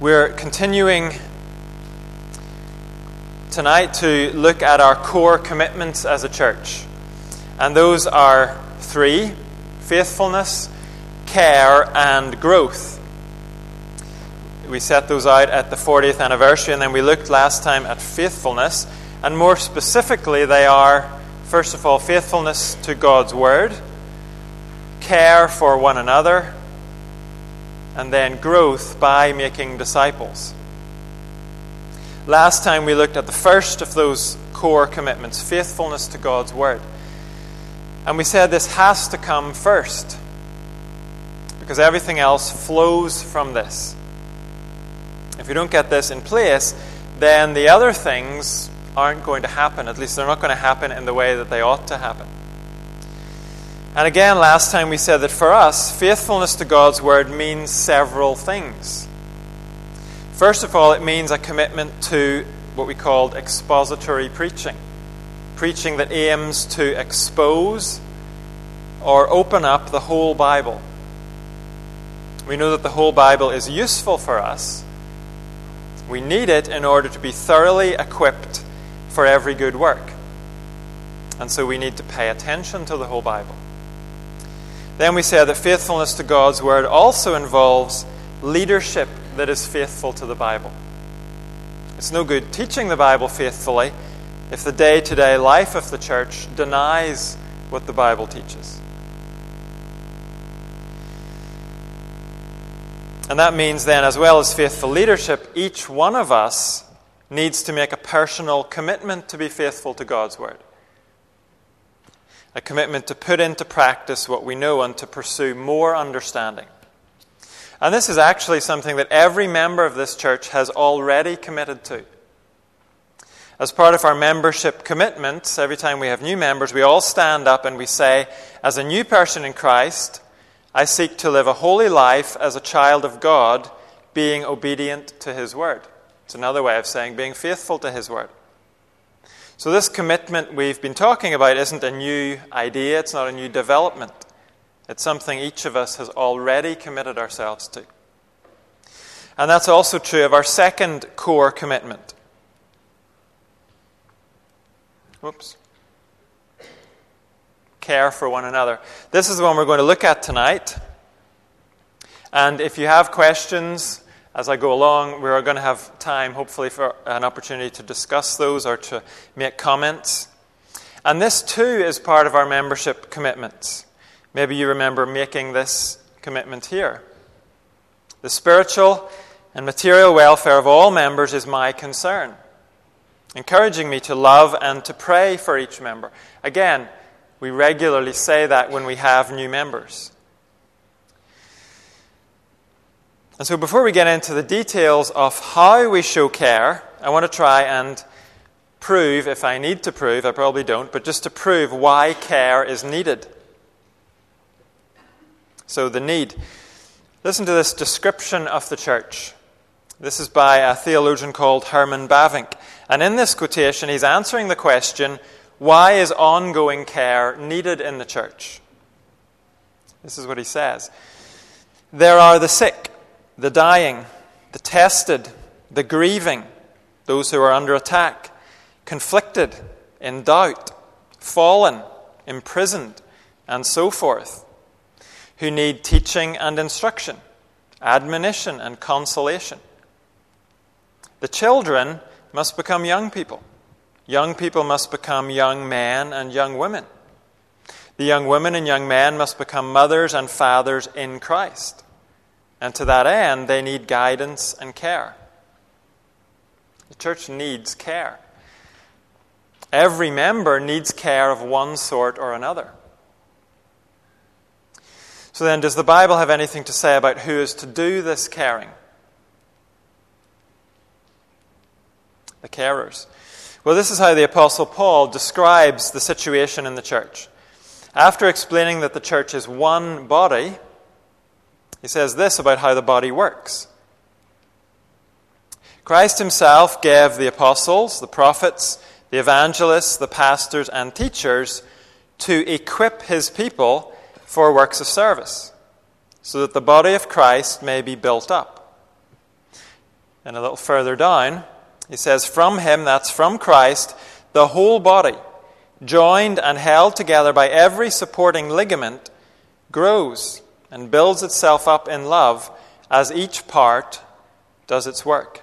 We're continuing tonight to look at our core commitments as a church. And those are three faithfulness, care, and growth. We set those out at the 40th anniversary, and then we looked last time at faithfulness. And more specifically, they are, first of all, faithfulness to God's Word, care for one another, and then growth by making disciples. Last time we looked at the first of those core commitments faithfulness to God's Word. And we said this has to come first because everything else flows from this. If we don't get this in place, then the other things aren't going to happen. At least they're not going to happen in the way that they ought to happen. And again, last time we said that for us, faithfulness to God's Word means several things. First of all, it means a commitment to what we called expository preaching preaching that aims to expose or open up the whole Bible. We know that the whole Bible is useful for us. We need it in order to be thoroughly equipped for every good work. And so we need to pay attention to the whole Bible. Then we said that faithfulness to God's Word also involves leadership that is faithful to the Bible. It's no good teaching the Bible faithfully if the day to day life of the church denies what the Bible teaches. And that means then, as well as faithful leadership, each one of us needs to make a personal commitment to be faithful to God's Word a commitment to put into practice what we know and to pursue more understanding. And this is actually something that every member of this church has already committed to. As part of our membership commitments, every time we have new members, we all stand up and we say, As a new person in Christ, I seek to live a holy life as a child of God, being obedient to His word. It's another way of saying being faithful to His word. So, this commitment we've been talking about isn't a new idea, it's not a new development. It's something each of us has already committed ourselves to. And that's also true of our second core commitment. Whoops. Care for one another. This is the one we're going to look at tonight. And if you have questions, as I go along, we are going to have time, hopefully, for an opportunity to discuss those or to make comments. And this, too, is part of our membership commitments. Maybe you remember making this commitment here. The spiritual and material welfare of all members is my concern, encouraging me to love and to pray for each member. Again, we regularly say that when we have new members. And so, before we get into the details of how we show care, I want to try and prove, if I need to prove, I probably don't, but just to prove why care is needed. So, the need. Listen to this description of the church. This is by a theologian called Herman Bavinck. And in this quotation, he's answering the question why is ongoing care needed in the church? This is what he says There are the sick the dying, the tested, the grieving, those who are under attack, conflicted, in doubt, fallen, imprisoned, and so forth, who need teaching and instruction, admonition and consolation. The children must become young people. Young people must become young men and young women. The young women and young men must become mothers and fathers in Christ. And to that end, they need guidance and care. The church needs care. Every member needs care of one sort or another. So then, does the Bible have anything to say about who is to do this caring? The carers. Well, this is how the Apostle Paul describes the situation in the church. After explaining that the church is one body, he says this about how the body works. Christ himself gave the apostles, the prophets, the evangelists, the pastors, and teachers to equip his people for works of service, so that the body of Christ may be built up. And a little further down, he says, From him, that's from Christ, the whole body, joined and held together by every supporting ligament, grows and builds itself up in love as each part does its work.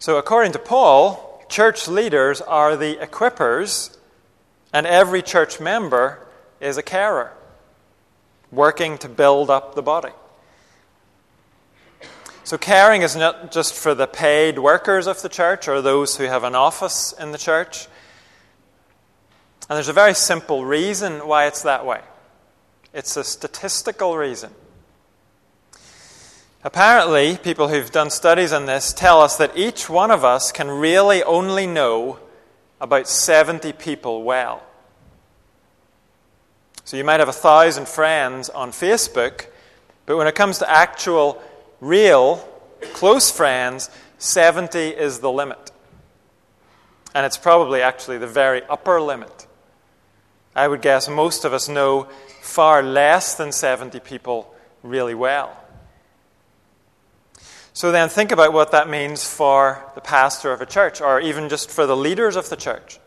So, according to Paul, church leaders are the equippers, and every church member is a carer, working to build up the body. So, caring is not just for the paid workers of the church or those who have an office in the church. And there's a very simple reason why it's that way it's a statistical reason. Apparently, people who've done studies on this tell us that each one of us can really only know about 70 people well. So you might have a thousand friends on Facebook, but when it comes to actual real, close friends, 70 is the limit. And it's probably actually the very upper limit. I would guess most of us know far less than 70 people really well. So then think about what that means for the pastor of a church, or even just for the leaders of the church.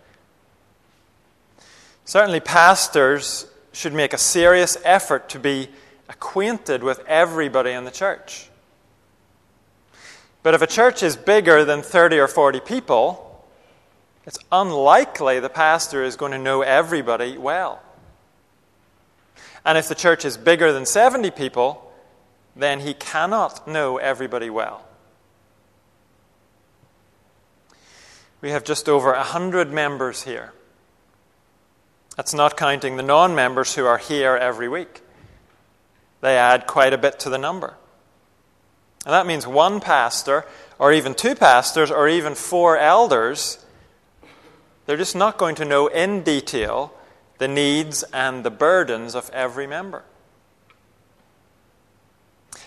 Certainly, pastors should make a serious effort to be acquainted with everybody in the church. But if a church is bigger than 30 or 40 people, it's unlikely the pastor is going to know everybody well. And if the church is bigger than 70 people, then he cannot know everybody well. We have just over 100 members here. That's not counting the non members who are here every week. They add quite a bit to the number. And that means one pastor, or even two pastors, or even four elders, they're just not going to know in detail the needs and the burdens of every member.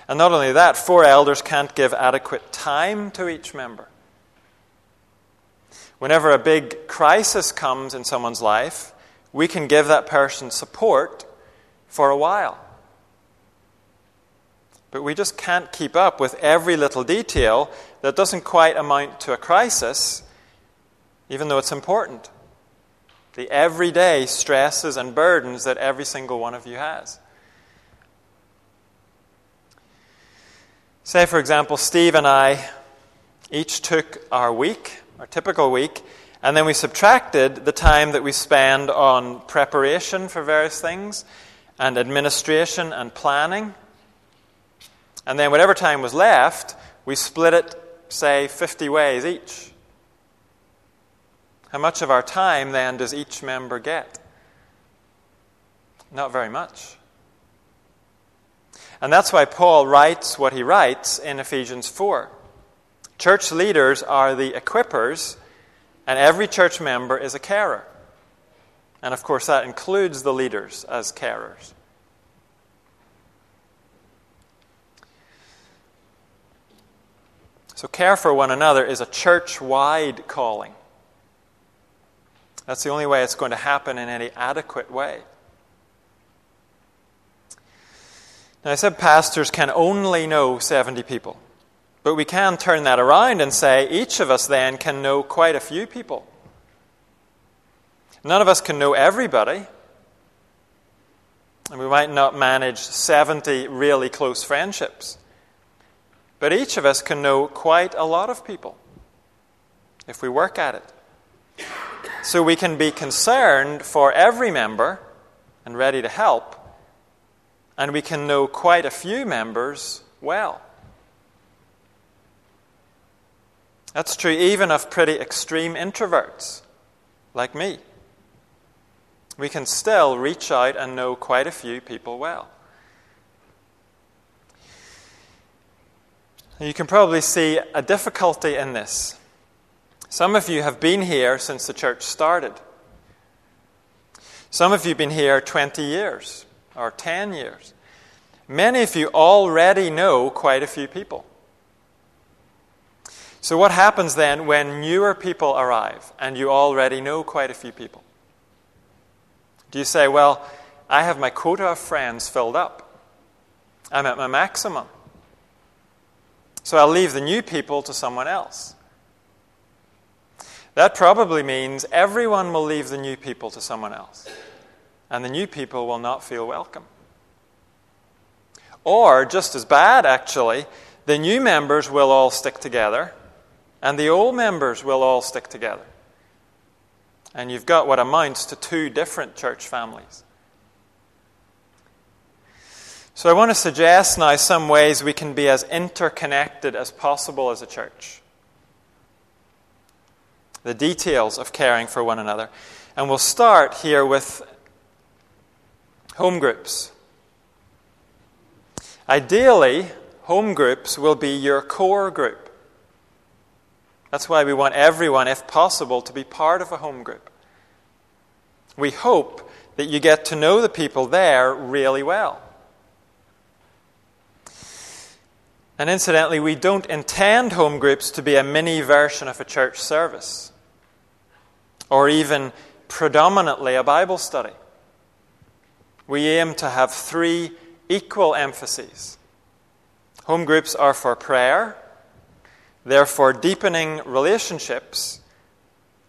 And not only that, four elders can't give adequate time to each member. Whenever a big crisis comes in someone's life, we can give that person support for a while. But we just can't keep up with every little detail that doesn't quite amount to a crisis, even though it's important. The everyday stresses and burdens that every single one of you has. Say, for example, Steve and I each took our week, our typical week, and then we subtracted the time that we spend on preparation for various things and administration and planning and then whatever time was left, we split it, say, 50 ways each. How much of our time then does each member get? Not very much. And that's why Paul writes what he writes in Ephesians 4. Church leaders are the equippers, and every church member is a carer. And of course, that includes the leaders as carers. So, care for one another is a church wide calling. That's the only way it's going to happen in any adequate way. Now, I said pastors can only know 70 people. But we can turn that around and say each of us then can know quite a few people. None of us can know everybody. And we might not manage 70 really close friendships. But each of us can know quite a lot of people if we work at it. So we can be concerned for every member and ready to help, and we can know quite a few members well. That's true even of pretty extreme introverts like me. We can still reach out and know quite a few people well. You can probably see a difficulty in this. Some of you have been here since the church started. Some of you have been here 20 years or 10 years. Many of you already know quite a few people. So, what happens then when newer people arrive and you already know quite a few people? Do you say, Well, I have my quota of friends filled up? I'm at my maximum. So I'll leave the new people to someone else. That probably means everyone will leave the new people to someone else, and the new people will not feel welcome. Or, just as bad, actually, the new members will all stick together, and the old members will all stick together. And you've got what amounts to two different church families. So I want to suggest now some ways we can be as interconnected as possible as a church. The details of caring for one another. And we'll start here with home groups. Ideally, home groups will be your core group. That's why we want everyone, if possible, to be part of a home group. We hope that you get to know the people there really well. And incidentally, we don't intend home groups to be a mini version of a church service or even predominantly a Bible study. We aim to have three equal emphases. Home groups are for prayer, they're for deepening relationships,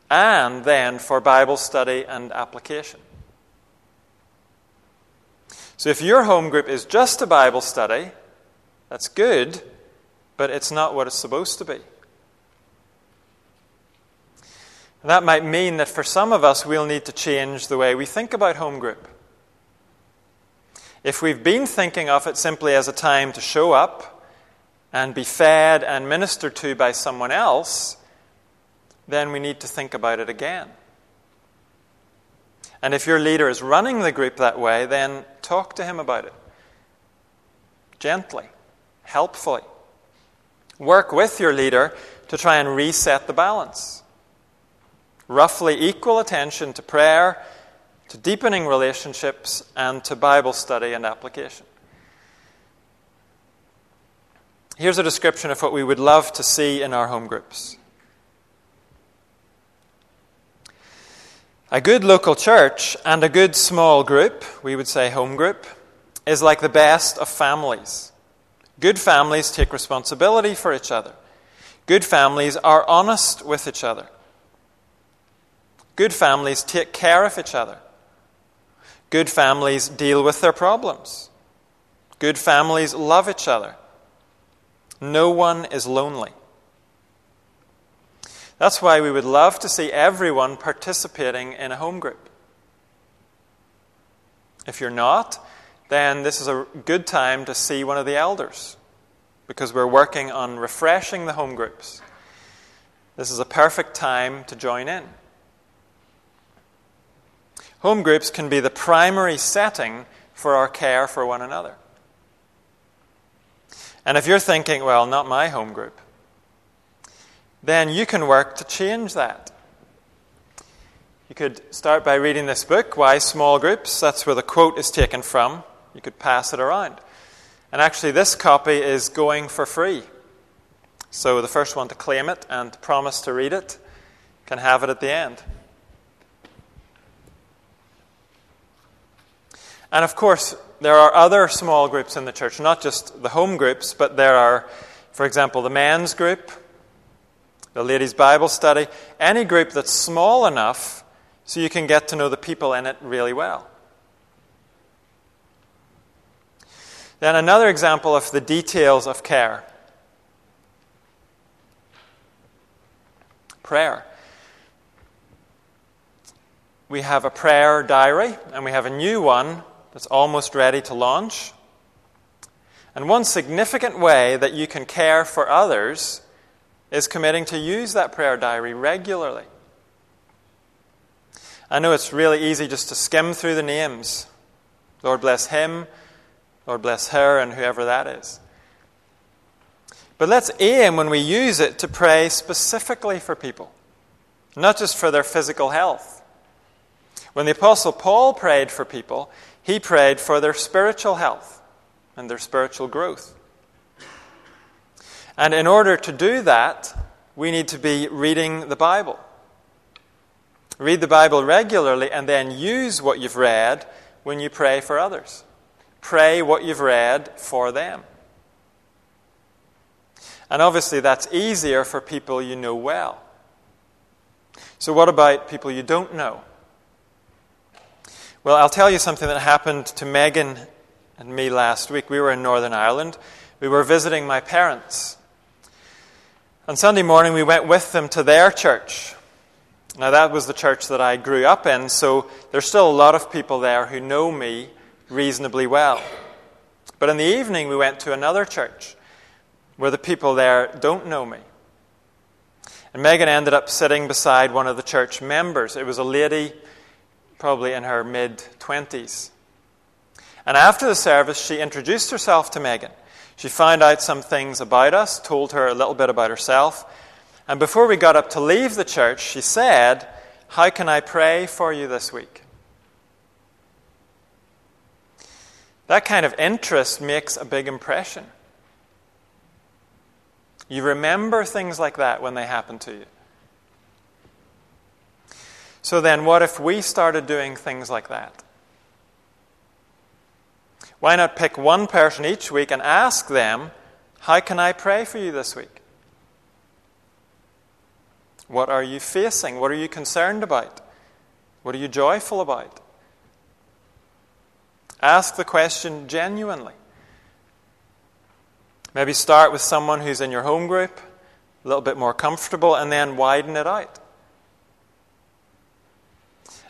and then for Bible study and application. So if your home group is just a Bible study, that's good, but it's not what it's supposed to be. That might mean that for some of us, we'll need to change the way we think about home group. If we've been thinking of it simply as a time to show up and be fed and ministered to by someone else, then we need to think about it again. And if your leader is running the group that way, then talk to him about it gently helpfully. Work with your leader to try and reset the balance. Roughly equal attention to prayer, to deepening relationships, and to Bible study and application. Here's a description of what we would love to see in our home groups. A good local church and a good small group, we would say home group, is like the best of families. Good families take responsibility for each other. Good families are honest with each other. Good families take care of each other. Good families deal with their problems. Good families love each other. No one is lonely. That's why we would love to see everyone participating in a home group. If you're not, then this is a good time to see one of the elders because we're working on refreshing the home groups. This is a perfect time to join in. Home groups can be the primary setting for our care for one another. And if you're thinking, well, not my home group, then you can work to change that. You could start by reading this book, Why Small Groups. That's where the quote is taken from. You could pass it around. And actually, this copy is going for free. So the first one to claim it and promise to read it can have it at the end. And of course, there are other small groups in the church, not just the home groups, but there are, for example, the men's group, the ladies' Bible study, any group that's small enough so you can get to know the people in it really well. Then another example of the details of care prayer. We have a prayer diary, and we have a new one that's almost ready to launch. And one significant way that you can care for others is committing to use that prayer diary regularly. I know it's really easy just to skim through the names. Lord bless him, Lord bless her and whoever that is. But let's aim when we use it to pray specifically for people, not just for their physical health. When the Apostle Paul prayed for people, he prayed for their spiritual health and their spiritual growth. And in order to do that, we need to be reading the Bible. Read the Bible regularly and then use what you've read when you pray for others. Pray what you've read for them. And obviously, that's easier for people you know well. So, what about people you don't know? Well, I'll tell you something that happened to Megan and me last week. We were in Northern Ireland. We were visiting my parents. On Sunday morning, we went with them to their church. Now, that was the church that I grew up in, so there's still a lot of people there who know me reasonably well. But in the evening, we went to another church where the people there don't know me. And Megan ended up sitting beside one of the church members. It was a lady, probably in her mid 20s. And after the service, she introduced herself to Megan. She found out some things about us, told her a little bit about herself, and before we got up to leave the church, she said, How can I pray for you this week? That kind of interest makes a big impression. You remember things like that when they happen to you. So then, what if we started doing things like that? Why not pick one person each week and ask them, How can I pray for you this week? What are you facing? What are you concerned about? What are you joyful about? Ask the question genuinely. Maybe start with someone who's in your home group, a little bit more comfortable, and then widen it out.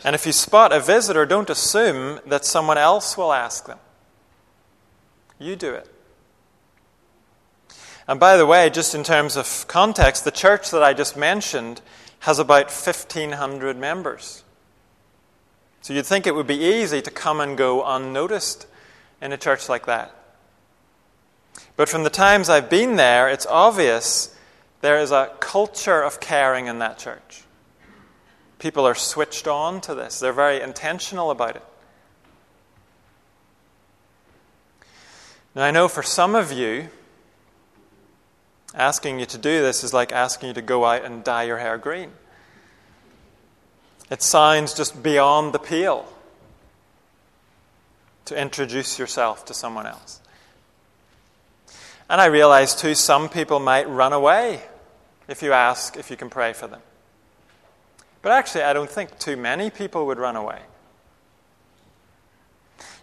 And if you spot a visitor, don't assume that someone else will ask them. You do it. And by the way, just in terms of context, the church that I just mentioned has about 1,500 members. So you'd think it would be easy to come and go unnoticed in a church like that. But from the times I've been there, it's obvious there is a culture of caring in that church. People are switched on to this, they're very intentional about it. Now, I know for some of you, Asking you to do this is like asking you to go out and dye your hair green. It sounds just beyond the pale to introduce yourself to someone else. And I realize too, some people might run away if you ask if you can pray for them. But actually, I don't think too many people would run away.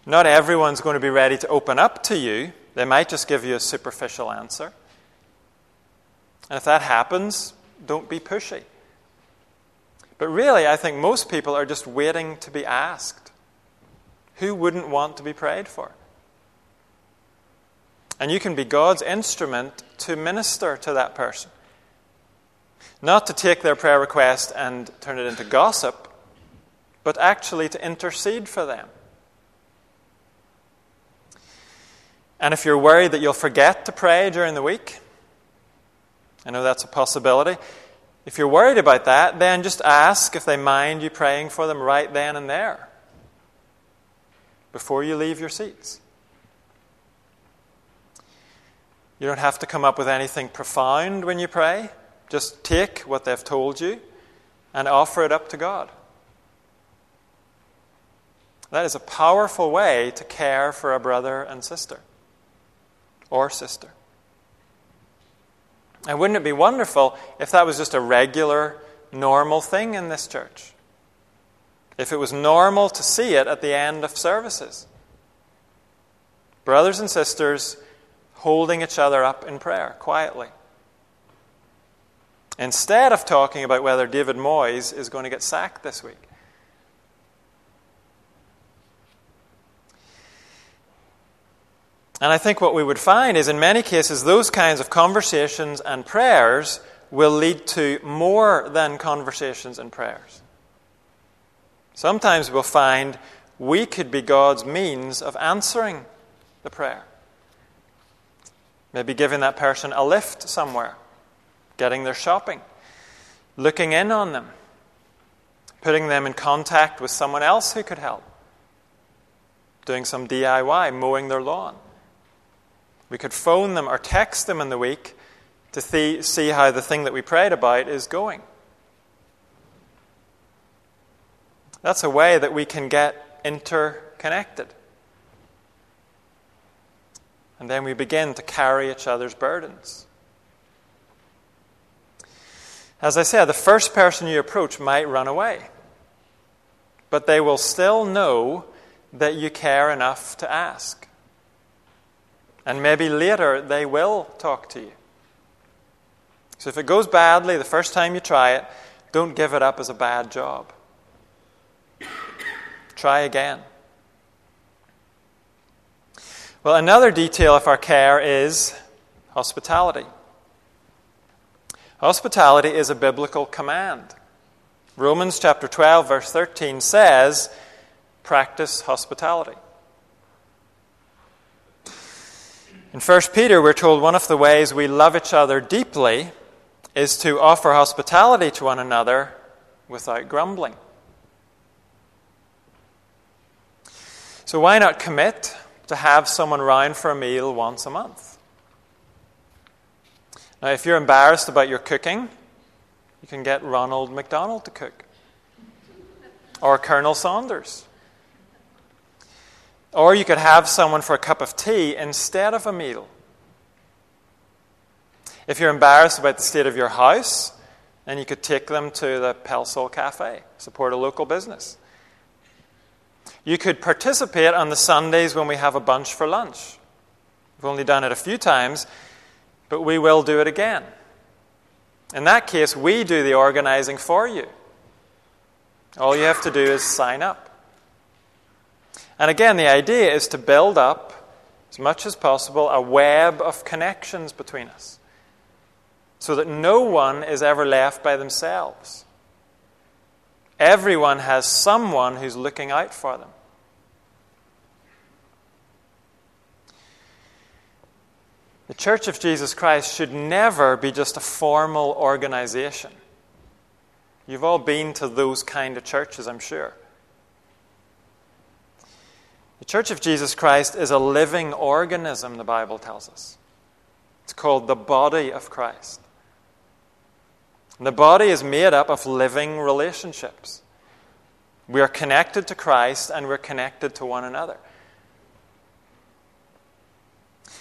Not everyone's going to be ready to open up to you, they might just give you a superficial answer. And if that happens, don't be pushy. But really, I think most people are just waiting to be asked. Who wouldn't want to be prayed for? And you can be God's instrument to minister to that person. Not to take their prayer request and turn it into gossip, but actually to intercede for them. And if you're worried that you'll forget to pray during the week, I know that's a possibility. If you're worried about that, then just ask if they mind you praying for them right then and there before you leave your seats. You don't have to come up with anything profound when you pray. Just take what they've told you and offer it up to God. That is a powerful way to care for a brother and sister or sister. And wouldn't it be wonderful if that was just a regular, normal thing in this church? If it was normal to see it at the end of services. Brothers and sisters holding each other up in prayer quietly. Instead of talking about whether David Moyes is going to get sacked this week. And I think what we would find is in many cases, those kinds of conversations and prayers will lead to more than conversations and prayers. Sometimes we'll find we could be God's means of answering the prayer. Maybe giving that person a lift somewhere, getting their shopping, looking in on them, putting them in contact with someone else who could help, doing some DIY, mowing their lawn. We could phone them or text them in the week to th- see how the thing that we prayed about is going. That's a way that we can get interconnected. And then we begin to carry each other's burdens. As I said, the first person you approach might run away, but they will still know that you care enough to ask. And maybe later they will talk to you. So if it goes badly the first time you try it, don't give it up as a bad job. Try again. Well, another detail of our care is hospitality. Hospitality is a biblical command. Romans chapter 12, verse 13 says, practice hospitality. In 1 Peter, we're told one of the ways we love each other deeply is to offer hospitality to one another without grumbling. So, why not commit to have someone round for a meal once a month? Now, if you're embarrassed about your cooking, you can get Ronald McDonald to cook, or Colonel Sanders. Or you could have someone for a cup of tea instead of a meal. If you're embarrassed about the state of your house, then you could take them to the Pelsol Cafe, support a local business. You could participate on the Sundays when we have a bunch for lunch. We've only done it a few times, but we will do it again. In that case, we do the organizing for you. All you have to do is sign up. And again, the idea is to build up, as much as possible, a web of connections between us so that no one is ever left by themselves. Everyone has someone who's looking out for them. The Church of Jesus Christ should never be just a formal organization. You've all been to those kind of churches, I'm sure. Church of Jesus Christ is a living organism, the Bible tells us. It's called the body of Christ. And the body is made up of living relationships. We are connected to Christ and we're connected to one another.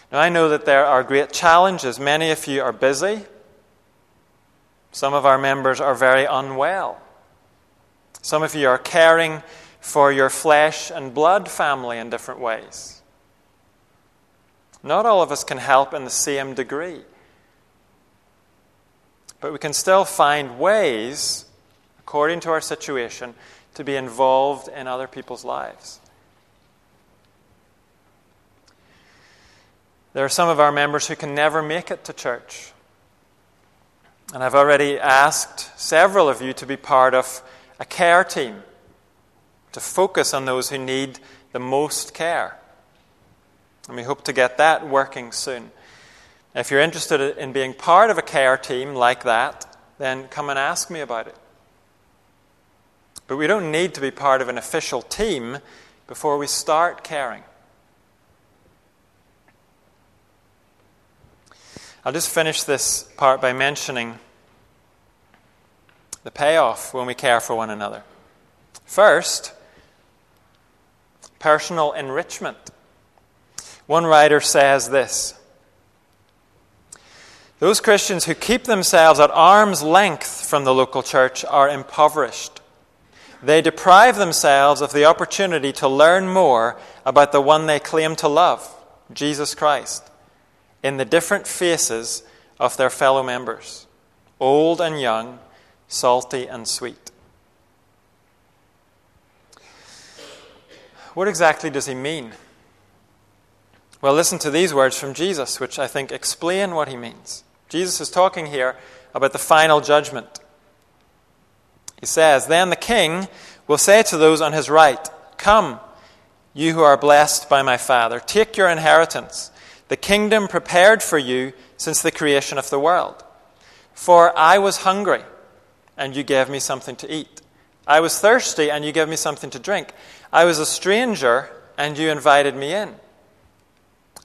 Now, I know that there are great challenges. Many of you are busy. Some of our members are very unwell. Some of you are caring for your flesh and blood family in different ways. Not all of us can help in the same degree. But we can still find ways, according to our situation, to be involved in other people's lives. There are some of our members who can never make it to church. And I've already asked several of you to be part of a care team to focus on those who need the most care. And we hope to get that working soon. If you're interested in being part of a care team like that, then come and ask me about it. But we don't need to be part of an official team before we start caring. I'll just finish this part by mentioning the payoff when we care for one another. First, personal enrichment. One writer says this those Christians who keep themselves at arm's length from the local church are impoverished. They deprive themselves of the opportunity to learn more about the one they claim to love, Jesus Christ, in the different faces of their fellow members, old and young, salty and sweet. What exactly does he mean? Well, listen to these words from Jesus, which I think explain what he means. Jesus is talking here about the final judgment. He says, Then the king will say to those on his right, Come, you who are blessed by my Father, take your inheritance, the kingdom prepared for you since the creation of the world. For I was hungry, and you gave me something to eat. I was thirsty, and you gave me something to drink. I was a stranger, and you invited me in.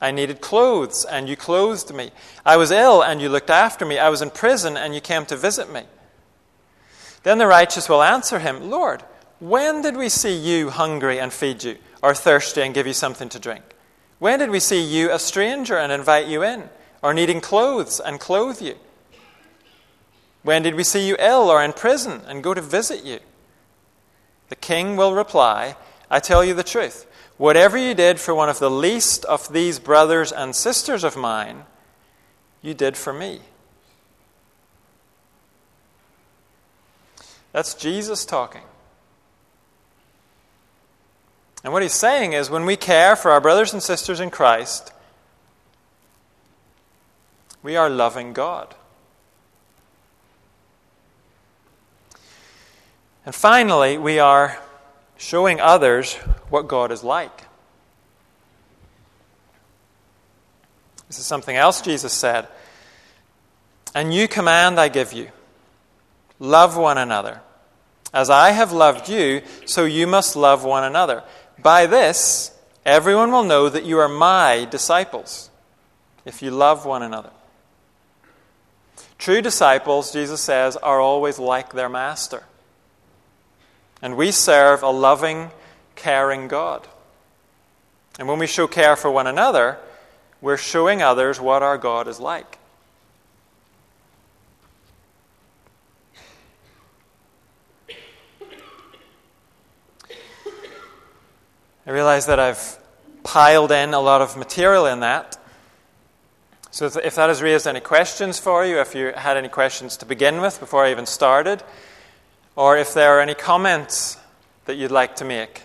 I needed clothes, and you clothed me. I was ill, and you looked after me. I was in prison, and you came to visit me. Then the righteous will answer him, Lord, when did we see you hungry and feed you, or thirsty and give you something to drink? When did we see you a stranger and invite you in, or needing clothes and clothe you? When did we see you ill or in prison and go to visit you? The king will reply, I tell you the truth. Whatever you did for one of the least of these brothers and sisters of mine, you did for me. That's Jesus talking. And what he's saying is when we care for our brothers and sisters in Christ, we are loving God. And finally, we are showing others what God is like. This is something else Jesus said. A new command I give you love one another. As I have loved you, so you must love one another. By this, everyone will know that you are my disciples, if you love one another. True disciples, Jesus says, are always like their master. And we serve a loving, caring God. And when we show care for one another, we're showing others what our God is like. I realize that I've piled in a lot of material in that. So if that has raised any questions for you, if you had any questions to begin with before I even started, or if there are any comments that you'd like to make,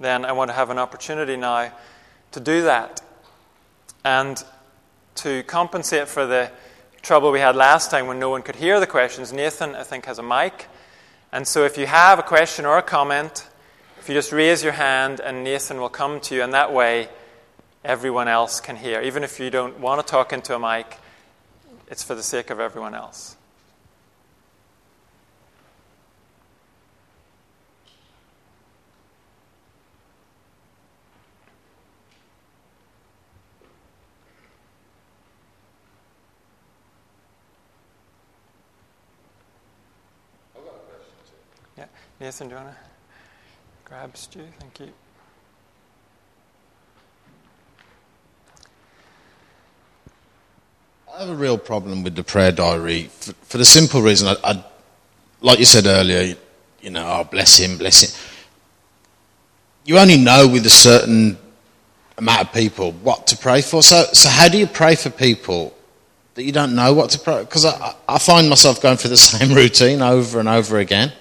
then I want to have an opportunity now to do that. And to compensate for the trouble we had last time when no one could hear the questions, Nathan, I think, has a mic. And so if you have a question or a comment, if you just raise your hand and Nathan will come to you, and that way everyone else can hear. Even if you don't want to talk into a mic, it's for the sake of everyone else. Nathan, do you want to grab Stu? Thank you. I have a real problem with the prayer diary for, for the simple reason, I, I, like you said earlier, you know, oh, bless him, bless him. You only know with a certain amount of people what to pray for. So, so how do you pray for people that you don't know what to pray? Because I, I find myself going through the same routine over and over again.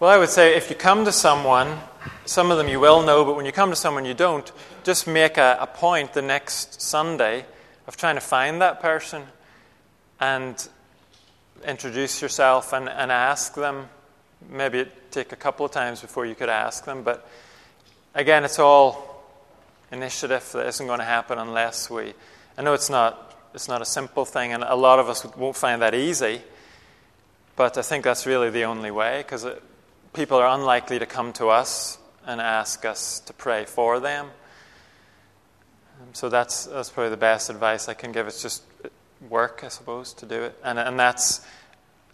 Well, I would say if you come to someone, some of them you will know, but when you come to someone you don't, just make a, a point the next Sunday of trying to find that person and introduce yourself and, and ask them. Maybe it take a couple of times before you could ask them, but again, it's all initiative that isn't going to happen unless we. I know it's not it's not a simple thing, and a lot of us won't find that easy. But I think that's really the only way because people are unlikely to come to us and ask us to pray for them. Um, so that's, that's probably the best advice I can give. It's just work, I suppose, to do it. And, and that's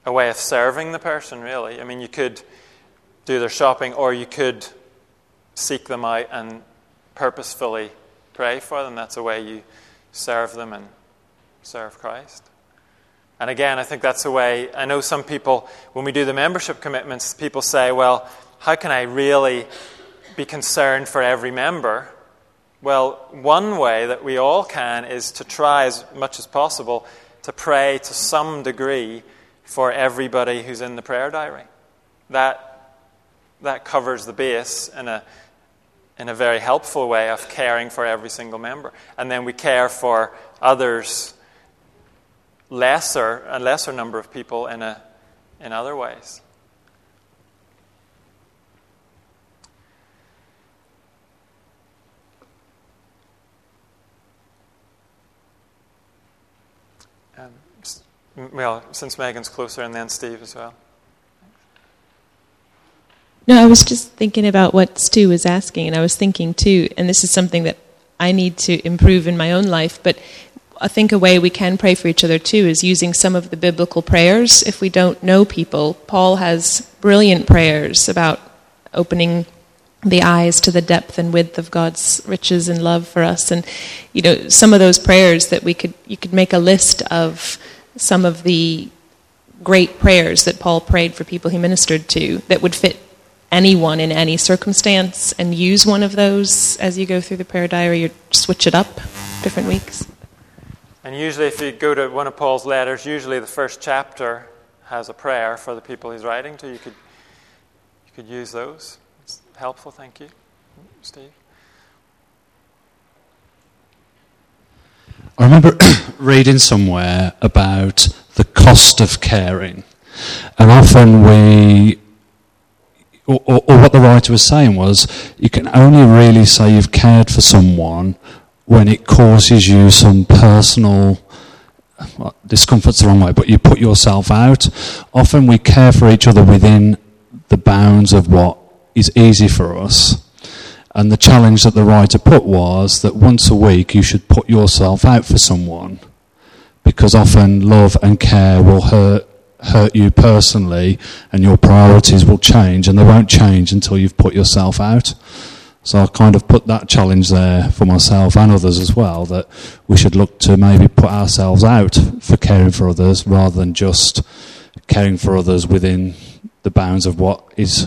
a way of serving the person, really. I mean, you could do their shopping or you could seek them out and purposefully pray for them. That's a way you serve them and serve Christ. And again, I think that's the way. I know some people, when we do the membership commitments, people say, well, how can I really be concerned for every member? Well, one way that we all can is to try as much as possible to pray to some degree for everybody who's in the prayer diary. That, that covers the base in a, in a very helpful way of caring for every single member. And then we care for others lesser, a lesser number of people in, a, in other ways. Um, well, since Megan's closer, and then Steve as well. No, I was just thinking about what Stu was asking, and I was thinking too, and this is something that I need to improve in my own life, but I think a way we can pray for each other too is using some of the biblical prayers if we don't know people. Paul has brilliant prayers about opening the eyes to the depth and width of God's riches and love for us and you know some of those prayers that we could you could make a list of some of the great prayers that Paul prayed for people he ministered to that would fit anyone in any circumstance and use one of those as you go through the prayer diary or switch it up different weeks? And usually, if you go to one of Paul's letters, usually the first chapter has a prayer for the people he's writing to. You could, you could use those. It's helpful, thank you. Steve? I remember reading somewhere about the cost of caring. And often we, or, or, or, what the writer was saying was, you can only really say you've cared for someone when it causes you some personal well, discomfort's the wrong way, but you put yourself out. Often we care for each other within the bounds of what is easy for us. And the challenge that the writer put was that once a week you should put yourself out for someone because often love and care will hurt hurt you personally and your priorities will change and they won't change until you've put yourself out. So I kind of put that challenge there for myself and others as well that we should look to maybe put ourselves out for caring for others rather than just caring for others within the bounds of what is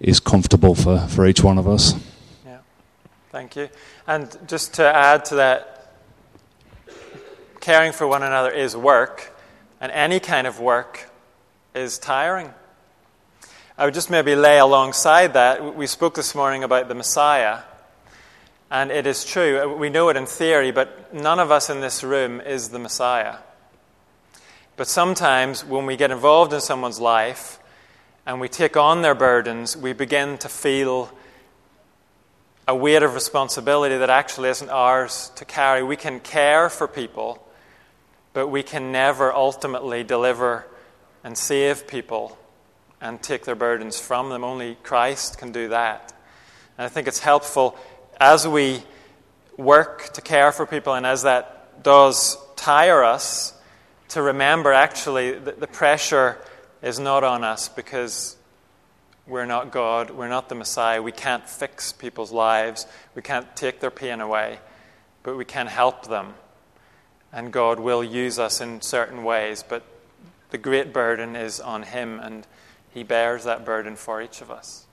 is comfortable for, for each one of us. Yeah, thank you. And just to add to that, caring for one another is work, and any kind of work is tiring. I would just maybe lay alongside that. We spoke this morning about the Messiah, and it is true. Uh, we know it in theory, but none of us in this room is the Messiah. But sometimes when we get involved in someone's life and we take on their burdens, we begin to feel a weight of responsibility that actually isn't ours to carry. We can care for people, but we can never ultimately deliver and save people and take their burdens from them. Only Christ can do that. And I think it's helpful as we work to care for people and as that does tire us to remember actually that the pressure is not on us because we're not God. We're not the Messiah. We can't fix people's lives. We can't take their pain away, but we can help them. And God will use us in certain ways, but the great burden is on Him, and He bears that burden for each of us.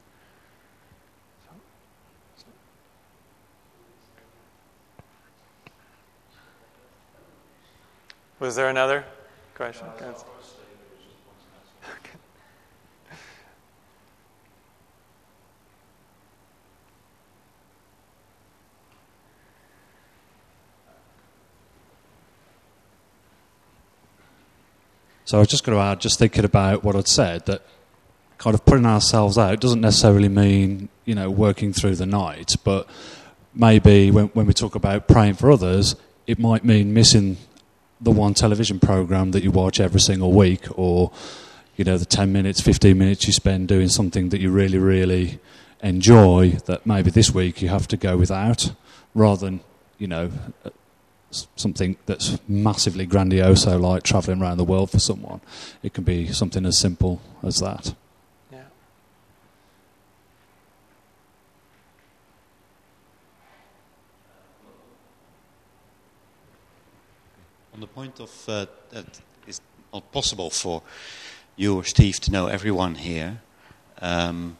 Was there another question? So I was just going to add, just thinking about what I'd said, that kind of putting ourselves out doesn't necessarily mean, you know, working through the night, but maybe when, when we talk about praying for others, it might mean missing the one television program that you watch every single week or, you know, the 10 minutes, 15 minutes you spend doing something that you really, really enjoy that maybe this week you have to go without rather than, you know, something that's massively grandiose, like traveling around the world for someone. It can be something as simple as that. On the point of uh, that it's not possible for you or Steve to know everyone here, um,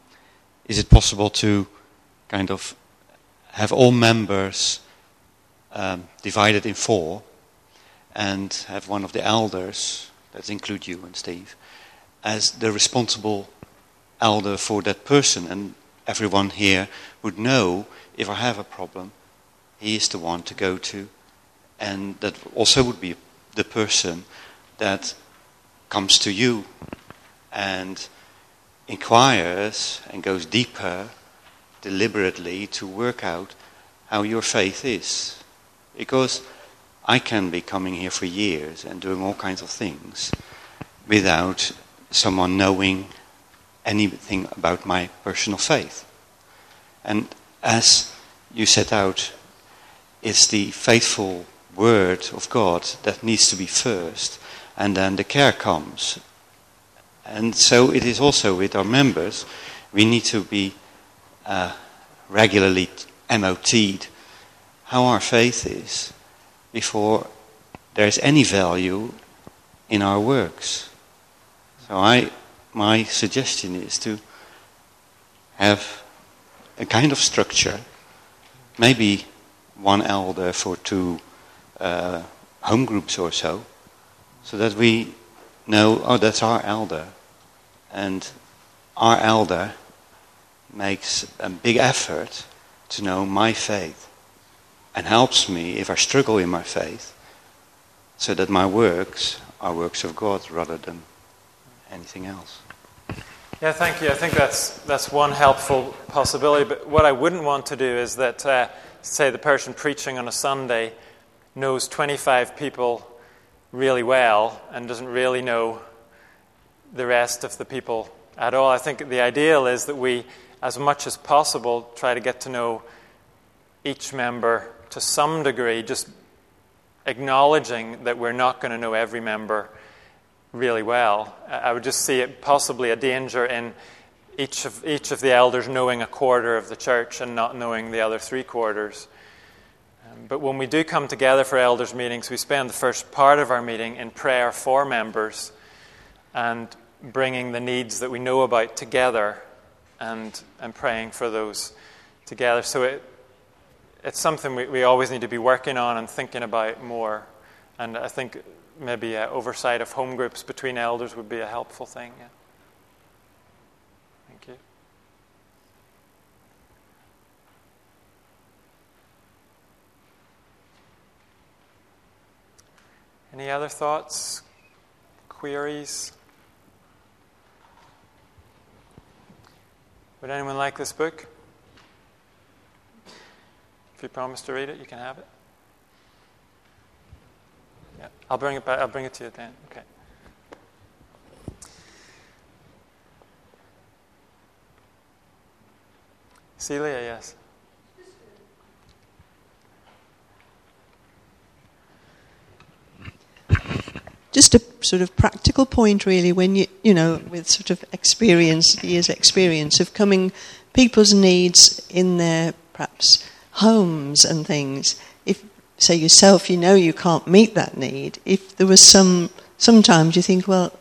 is it possible to kind of have all members um, divided in four and have one of the elders, that include you and Steve, as the responsible elder for that person. And everyone here would know if I have a problem, he is the one to go to. And that also would be the person that comes to you and inquires and goes deeper deliberately to work out how your faith is. Because I can be coming here for years and doing all kinds of things without someone knowing anything about my personal faith. And as you set out, it's the faithful word of God that needs to be first, and then the care comes. And so it is also with our members. We need to be uh, regularly MOT'd how our faith is before there's any value in our works. So I, my suggestion is to have a kind of structure, maybe one elder for two uh, home groups or so, so that we know, oh, that's our elder. And our elder makes a big effort to know my faith and helps me if I struggle in my faith so that my works are works of God rather than anything else. Yeah, thank you. I think that's, that's one helpful possibility. But what I wouldn't want to do is that, uh, say, the person preaching on a Sunday knows 25 people really well and doesn't really know the rest of the people at all. I think the ideal is that we, as much as possible, try to get to know each member to some degree, just acknowledging that we're not going to know every member really well. I would just see it possibly a danger in each of, each of the elders knowing a quarter of the church and not knowing the other three quarters. But when we do come together for elders' meetings, we spend the first part of our meeting in prayer for members and bringing the needs that we know about together and, and praying for those together. So it, it's something we, we always need to be working on and thinking about more. And I think maybe uh, oversight of home groups between elders would be a helpful thing. Yeah. Thank you. Any other thoughts, queries? Would anyone like this book? If you promise to read it, you can have it. Yeah, I'll bring it back. I'll bring it to you then. Okay. Celia, yes. Just a sort of practical point, really, when you, you know, with sort of experience, years' experience of coming, people's needs in their perhaps homes and things. If, say, yourself, you know you can't meet that need, if there was some, sometimes you think, well,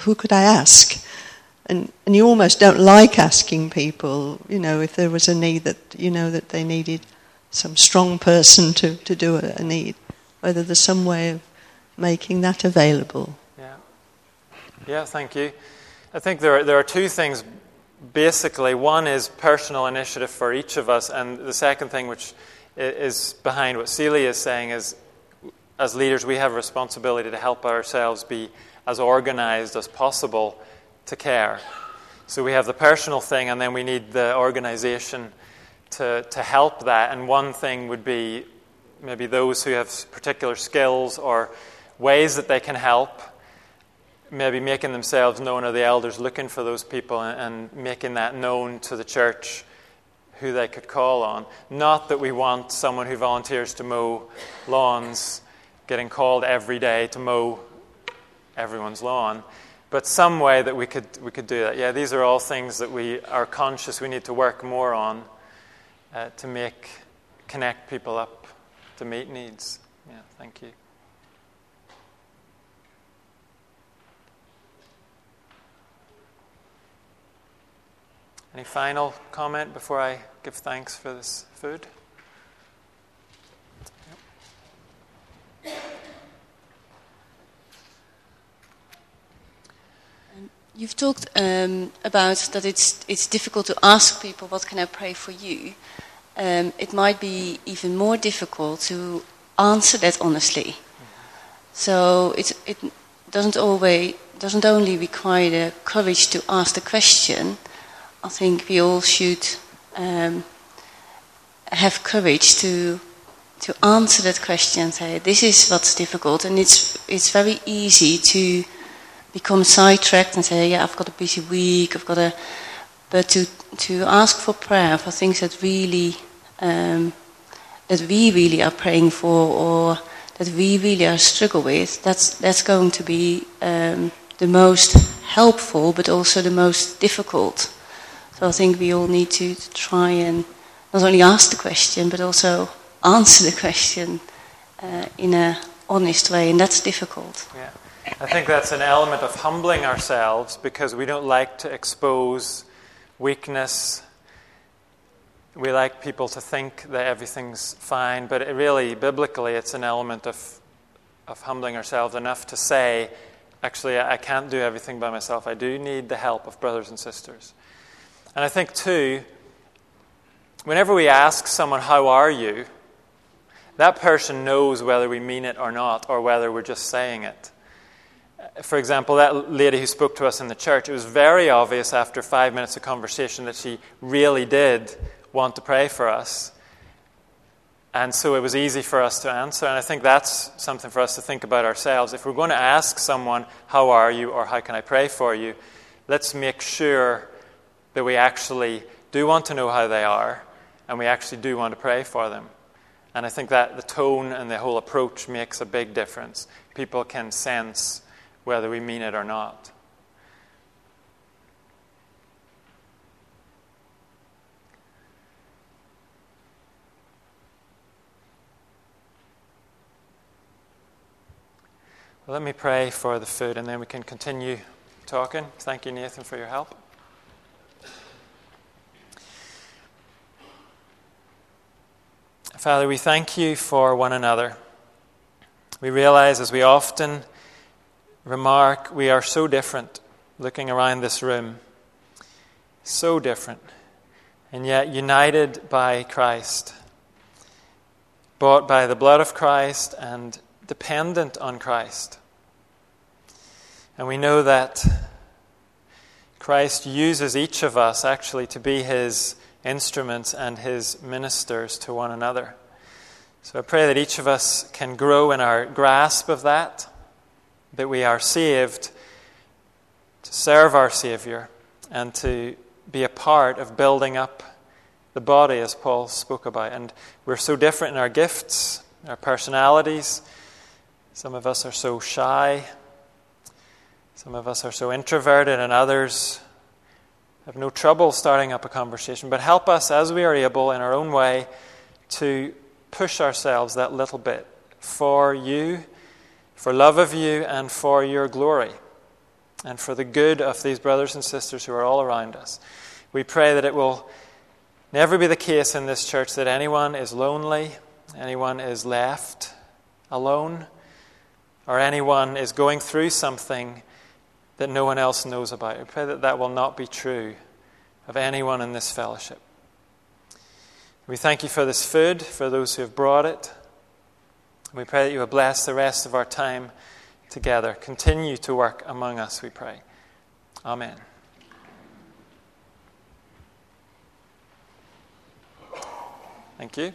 who could I ask? And, and you almost don't like asking people, you know, if there was a need that, you know, that they needed some strong person to, to do a, a need, whether there's some way of making that available. Yeah. Yeah, thank you. I think there are, there are two things basically, one is personal initiative for each of us, and the second thing, which is behind what Celia is saying, is as leaders, we have a responsibility to help ourselves be as organized as possible to care. So we have the personal thing, and then we need the organization to, to help that. And one thing would be maybe those who have particular skills or ways that they can help maybe making themselves known or the elders looking for those people and, and making that known to the church who they could call on. Not that we want someone who volunteers to mow lawns getting called every day to mow everyone's lawn, but some way that we could, we could do that. Yeah, these are all things that we are conscious we need to work more on uh, to make, connect people up to meet needs. Yeah, thank you. Any final comment before I give thanks for this food? You've talked um, about that it's it's difficult to ask people what can I pray for you. Um, it might be even more difficult to answer that honestly. So it it doesn't always doesn't only require the courage to ask the question, I think we all should um, have courage to to answer that question and say this is what's difficult, and it's it's very easy to become sidetracked and say, yeah, I've got a busy week, I've got a, but to to ask for prayer for things that really um, that we really are praying for or that we really are struggle with, that's that's going to be um, the most helpful, but also the most difficult. So I think we all need to, to try and not only ask the question, but also answer the question uh, in a honest way, and that's difficult. Yeah. I think that's an element of humbling ourselves because we don't like to expose weakness. We like people to think that everything's fine, but really, biblically, it's an element of, of humbling ourselves enough to say, actually, I can't do everything by myself. I do need the help of brothers and sisters. And I think, too, whenever we ask someone, How are you? that person knows whether we mean it or not, or whether we're just saying it. For example, that lady who spoke to us in the church, it was very obvious after five minutes of conversation that she really did want to pray for us. And so it was easy for us to answer. And I think that's something for us to think about ourselves. If we're going to ask someone, How are you? or How can I pray for you? let's make sure that we actually do want to know how they are and we actually do want to pray for them. And I think that the tone and the whole approach makes a big difference. People can sense whether we mean it or not. Let me pray for the food and then we can continue talking. Thank you, Nathan, for your help. Father, we thank you for one another. We realize, as we often remark, we are so different looking around this room. So different. And yet united by Christ, bought by the blood of Christ and dependent on Christ. And we know that Christ uses each of us actually to be his instruments and his ministers to one another. So I pray that each of us can grow in our grasp of that, that we are saved to serve our Savior and to be a part of building up the body, as Paul spoke about. And we're so different in our gifts, our personalities. Some of us are so shy, some of us are so introverted, and others have no trouble starting up a conversation, but help us as we are able in our own way to push ourselves that little bit for you, for love of you, and for your glory, and for the good of these brothers and sisters who are all around us. We pray that it will never be the case in this church that anyone is lonely, anyone is left alone, or anyone is going through something that no one else knows about. We pray that that will not be true of anyone in this fellowship. We thank you for this food, for those who have brought it. We pray that you will bless the rest of our time together. Continue to work among us, we pray. Amen. Thank you.